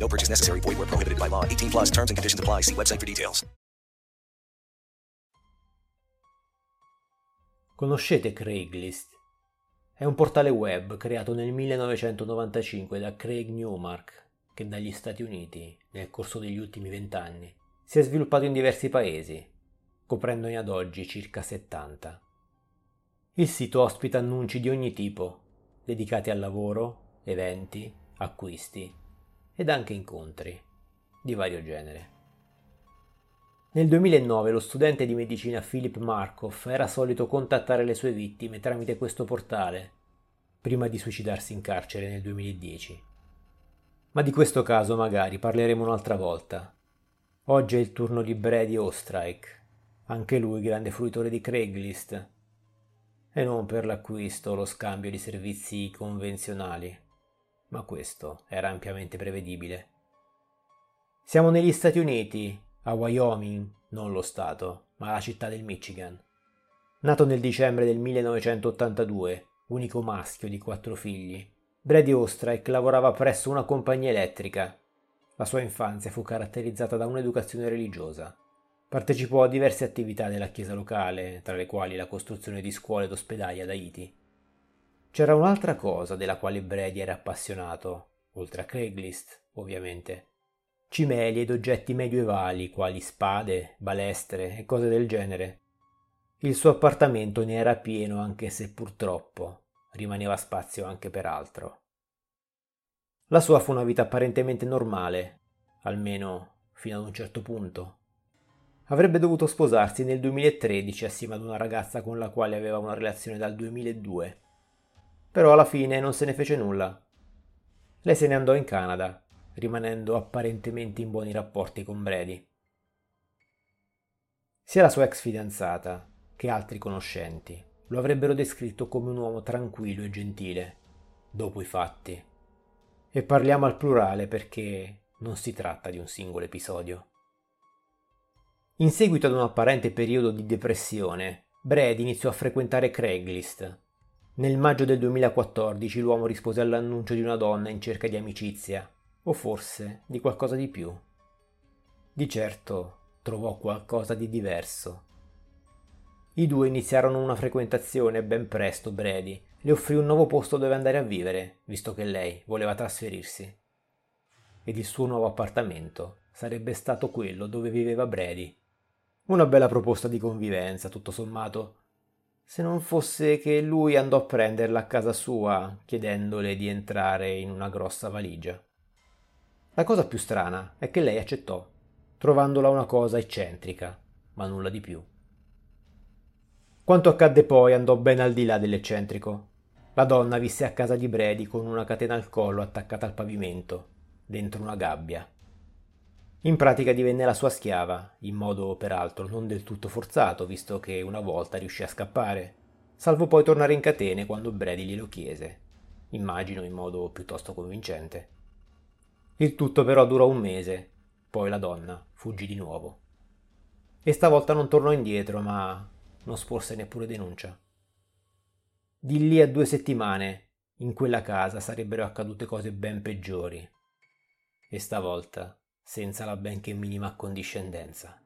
No purchase necessary. Void where prohibited by law. 18 plus terms and conditions apply. See website for details. Conoscete Craigslist? È un portale web creato nel 1995 da Craig Newmark che dagli Stati Uniti, nel corso degli ultimi vent'anni, si è sviluppato in diversi paesi, coprendone ad oggi circa 70. Il sito ospita annunci di ogni tipo, dedicati al lavoro, eventi, acquisti ed anche incontri di vario genere. Nel 2009 lo studente di medicina Philip Markov era solito contattare le sue vittime tramite questo portale, prima di suicidarsi in carcere nel 2010. Ma di questo caso magari parleremo un'altra volta. Oggi è il turno di Brady Ostrike, anche lui grande fruitore di Craigslist, e non per l'acquisto o lo scambio di servizi convenzionali ma questo era ampiamente prevedibile. Siamo negli Stati Uniti, a Wyoming, non lo Stato, ma la città del Michigan. Nato nel dicembre del 1982, unico maschio di quattro figli, Brady Ostrike lavorava presso una compagnia elettrica. La sua infanzia fu caratterizzata da un'educazione religiosa. Partecipò a diverse attività della chiesa locale, tra le quali la costruzione di scuole ed ospedali ad Haiti. C'era un'altra cosa della quale Brady era appassionato, oltre a Craigslist, ovviamente. Cimeli ed oggetti medievali, quali spade, balestre e cose del genere. Il suo appartamento ne era pieno anche se purtroppo rimaneva spazio anche per altro. La sua fu una vita apparentemente normale, almeno fino ad un certo punto. Avrebbe dovuto sposarsi nel 2013 assieme ad una ragazza con la quale aveva una relazione dal 2002 però alla fine non se ne fece nulla. Lei se ne andò in Canada, rimanendo apparentemente in buoni rapporti con Brady. Sia la sua ex fidanzata che altri conoscenti lo avrebbero descritto come un uomo tranquillo e gentile, dopo i fatti. E parliamo al plurale perché non si tratta di un singolo episodio. In seguito ad un apparente periodo di depressione, Brady iniziò a frequentare Craigslist, nel maggio del 2014 l'uomo rispose all'annuncio di una donna in cerca di amicizia, o forse di qualcosa di più. Di certo trovò qualcosa di diverso. I due iniziarono una frequentazione e ben presto Brady le offrì un nuovo posto dove andare a vivere, visto che lei voleva trasferirsi. Ed il suo nuovo appartamento sarebbe stato quello dove viveva Brady. Una bella proposta di convivenza, tutto sommato, se non fosse che lui andò a prenderla a casa sua, chiedendole di entrare in una grossa valigia. La cosa più strana è che lei accettò, trovandola una cosa eccentrica, ma nulla di più. Quanto accadde poi andò ben al di là dell'eccentrico. La donna visse a casa di Brady con una catena al collo attaccata al pavimento, dentro una gabbia. In pratica divenne la sua schiava, in modo peraltro non del tutto forzato, visto che una volta riuscì a scappare, salvo poi tornare in catene quando Brady glielo chiese, immagino in modo piuttosto convincente. Il tutto però durò un mese, poi la donna fuggì di nuovo. E stavolta non tornò indietro, ma non sporse neppure denuncia. Di lì a due settimane, in quella casa sarebbero accadute cose ben peggiori. E stavolta senza la benché minima accondiscendenza.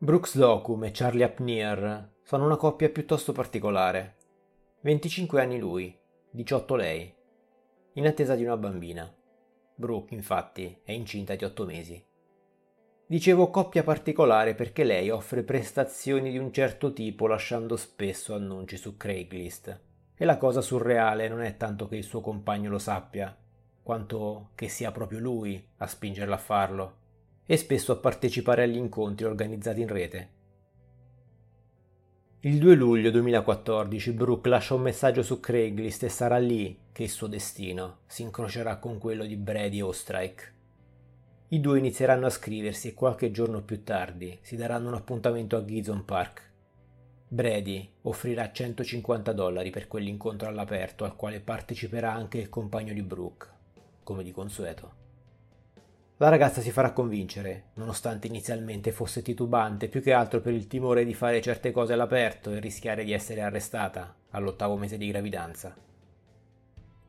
Brooks Locum e Charlie Apnear sono una coppia piuttosto particolare. 25 anni lui, 18 lei, in attesa di una bambina. Brooke, infatti, è incinta di 8 mesi. Dicevo coppia particolare perché lei offre prestazioni di un certo tipo lasciando spesso annunci su Craigslist e la cosa surreale non è tanto che il suo compagno lo sappia, quanto che sia proprio lui a spingerla a farlo e spesso a partecipare agli incontri organizzati in rete. Il 2 luglio 2014 Brooke lascia un messaggio su Craigslist e sarà lì che il suo destino si incrocerà con quello di Brady Ostrike. I due inizieranno a scriversi e qualche giorno più tardi si daranno un appuntamento a Gizon Park. Brady offrirà 150 dollari per quell'incontro all'aperto al quale parteciperà anche il compagno di Brooke, come di consueto. La ragazza si farà convincere, nonostante inizialmente fosse titubante più che altro per il timore di fare certe cose all'aperto e rischiare di essere arrestata all'ottavo mese di gravidanza.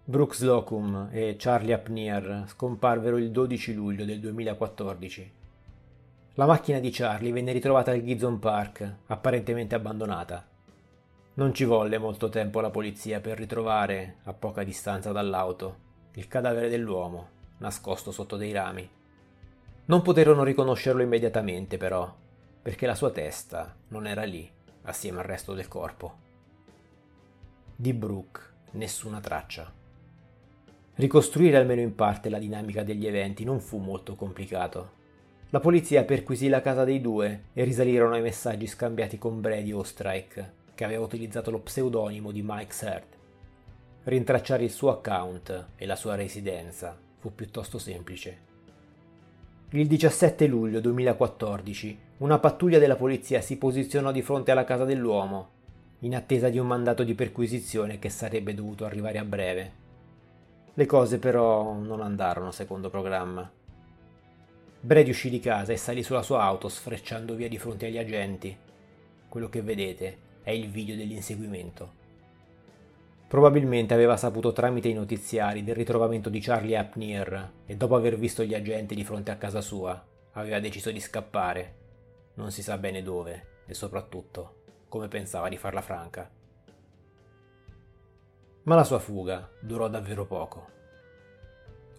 Brooke Slocum e Charlie Apnier scomparvero il 12 luglio del 2014. La macchina di Charlie venne ritrovata al Gizon Park, apparentemente abbandonata. Non ci volle molto tempo alla polizia per ritrovare, a poca distanza dall'auto, il cadavere dell'uomo, nascosto sotto dei rami. Non poterono riconoscerlo immediatamente, però, perché la sua testa non era lì, assieme al resto del corpo. Di Brooke nessuna traccia. Ricostruire almeno in parte la dinamica degli eventi non fu molto complicato. La polizia perquisì la casa dei due e risalirono ai messaggi scambiati con Brady Ostrike, che aveva utilizzato lo pseudonimo di Mike Serd. Rintracciare il suo account e la sua residenza fu piuttosto semplice. Il 17 luglio 2014 una pattuglia della polizia si posizionò di fronte alla casa dell'uomo, in attesa di un mandato di perquisizione che sarebbe dovuto arrivare a breve. Le cose però non andarono secondo programma. Brady uscì di casa e salì sulla sua auto sfrecciando via di fronte agli agenti. Quello che vedete è il video dell'inseguimento. Probabilmente aveva saputo tramite i notiziari del ritrovamento di Charlie Apnier e dopo aver visto gli agenti di fronte a casa sua aveva deciso di scappare. Non si sa bene dove e soprattutto come pensava di farla franca ma la sua fuga durò davvero poco.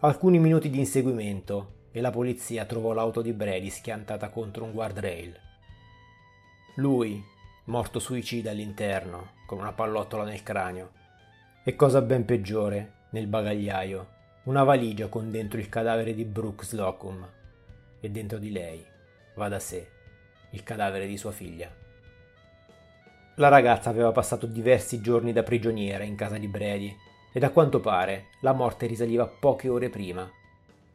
Alcuni minuti di inseguimento e la polizia trovò l'auto di Brady schiantata contro un guardrail. Lui, morto suicida all'interno, con una pallottola nel cranio, e cosa ben peggiore, nel bagagliaio, una valigia con dentro il cadavere di Brooke Slocum e dentro di lei, va da sé, il cadavere di sua figlia. La ragazza aveva passato diversi giorni da prigioniera in casa di Brady ed a quanto pare la morte risaliva poche ore prima.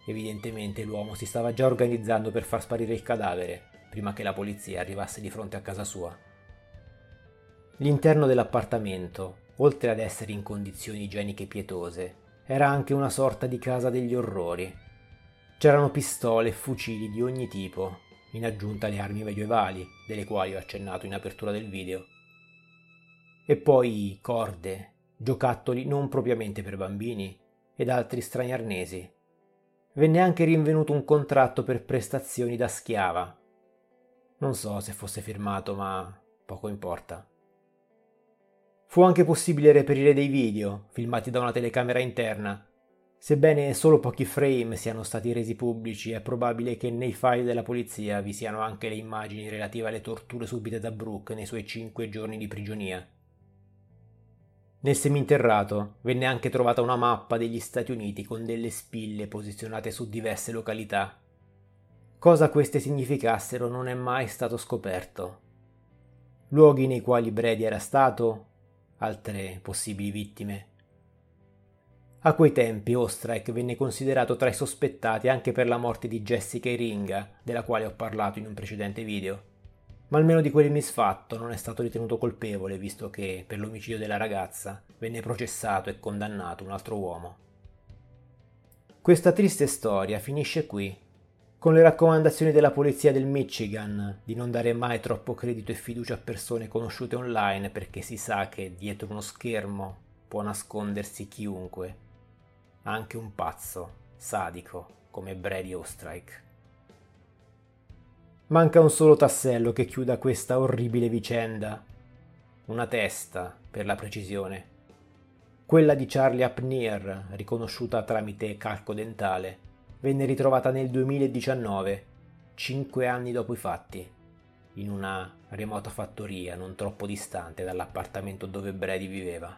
Evidentemente l'uomo si stava già organizzando per far sparire il cadavere prima che la polizia arrivasse di fronte a casa sua. L'interno dell'appartamento, oltre ad essere in condizioni igieniche pietose, era anche una sorta di casa degli orrori. C'erano pistole e fucili di ogni tipo, in aggiunta alle armi medievali, delle quali ho accennato in apertura del video e poi corde, giocattoli non propriamente per bambini ed altri strani arnesi. Venne anche rinvenuto un contratto per prestazioni da schiava. Non so se fosse firmato, ma poco importa. Fu anche possibile reperire dei video, filmati da una telecamera interna. Sebbene solo pochi frame siano stati resi pubblici, è probabile che nei file della polizia vi siano anche le immagini relative alle torture subite da Brooke nei suoi cinque giorni di prigionia. Nel seminterrato venne anche trovata una mappa degli Stati Uniti con delle spille posizionate su diverse località. Cosa queste significassero non è mai stato scoperto. Luoghi nei quali Brady era stato, altre possibili vittime. A quei tempi Ostrike venne considerato tra i sospettati anche per la morte di Jessica Iringa, della quale ho parlato in un precedente video ma almeno di quel misfatto non è stato ritenuto colpevole, visto che per l'omicidio della ragazza venne processato e condannato un altro uomo. Questa triste storia finisce qui, con le raccomandazioni della polizia del Michigan di non dare mai troppo credito e fiducia a persone conosciute online perché si sa che dietro uno schermo può nascondersi chiunque, anche un pazzo, sadico come Brady Ostrike. Manca un solo tassello che chiuda questa orribile vicenda. Una testa, per la precisione. Quella di Charlie Apnier, riconosciuta tramite calco dentale, venne ritrovata nel 2019, cinque anni dopo i fatti, in una remota fattoria non troppo distante dall'appartamento dove Brady viveva.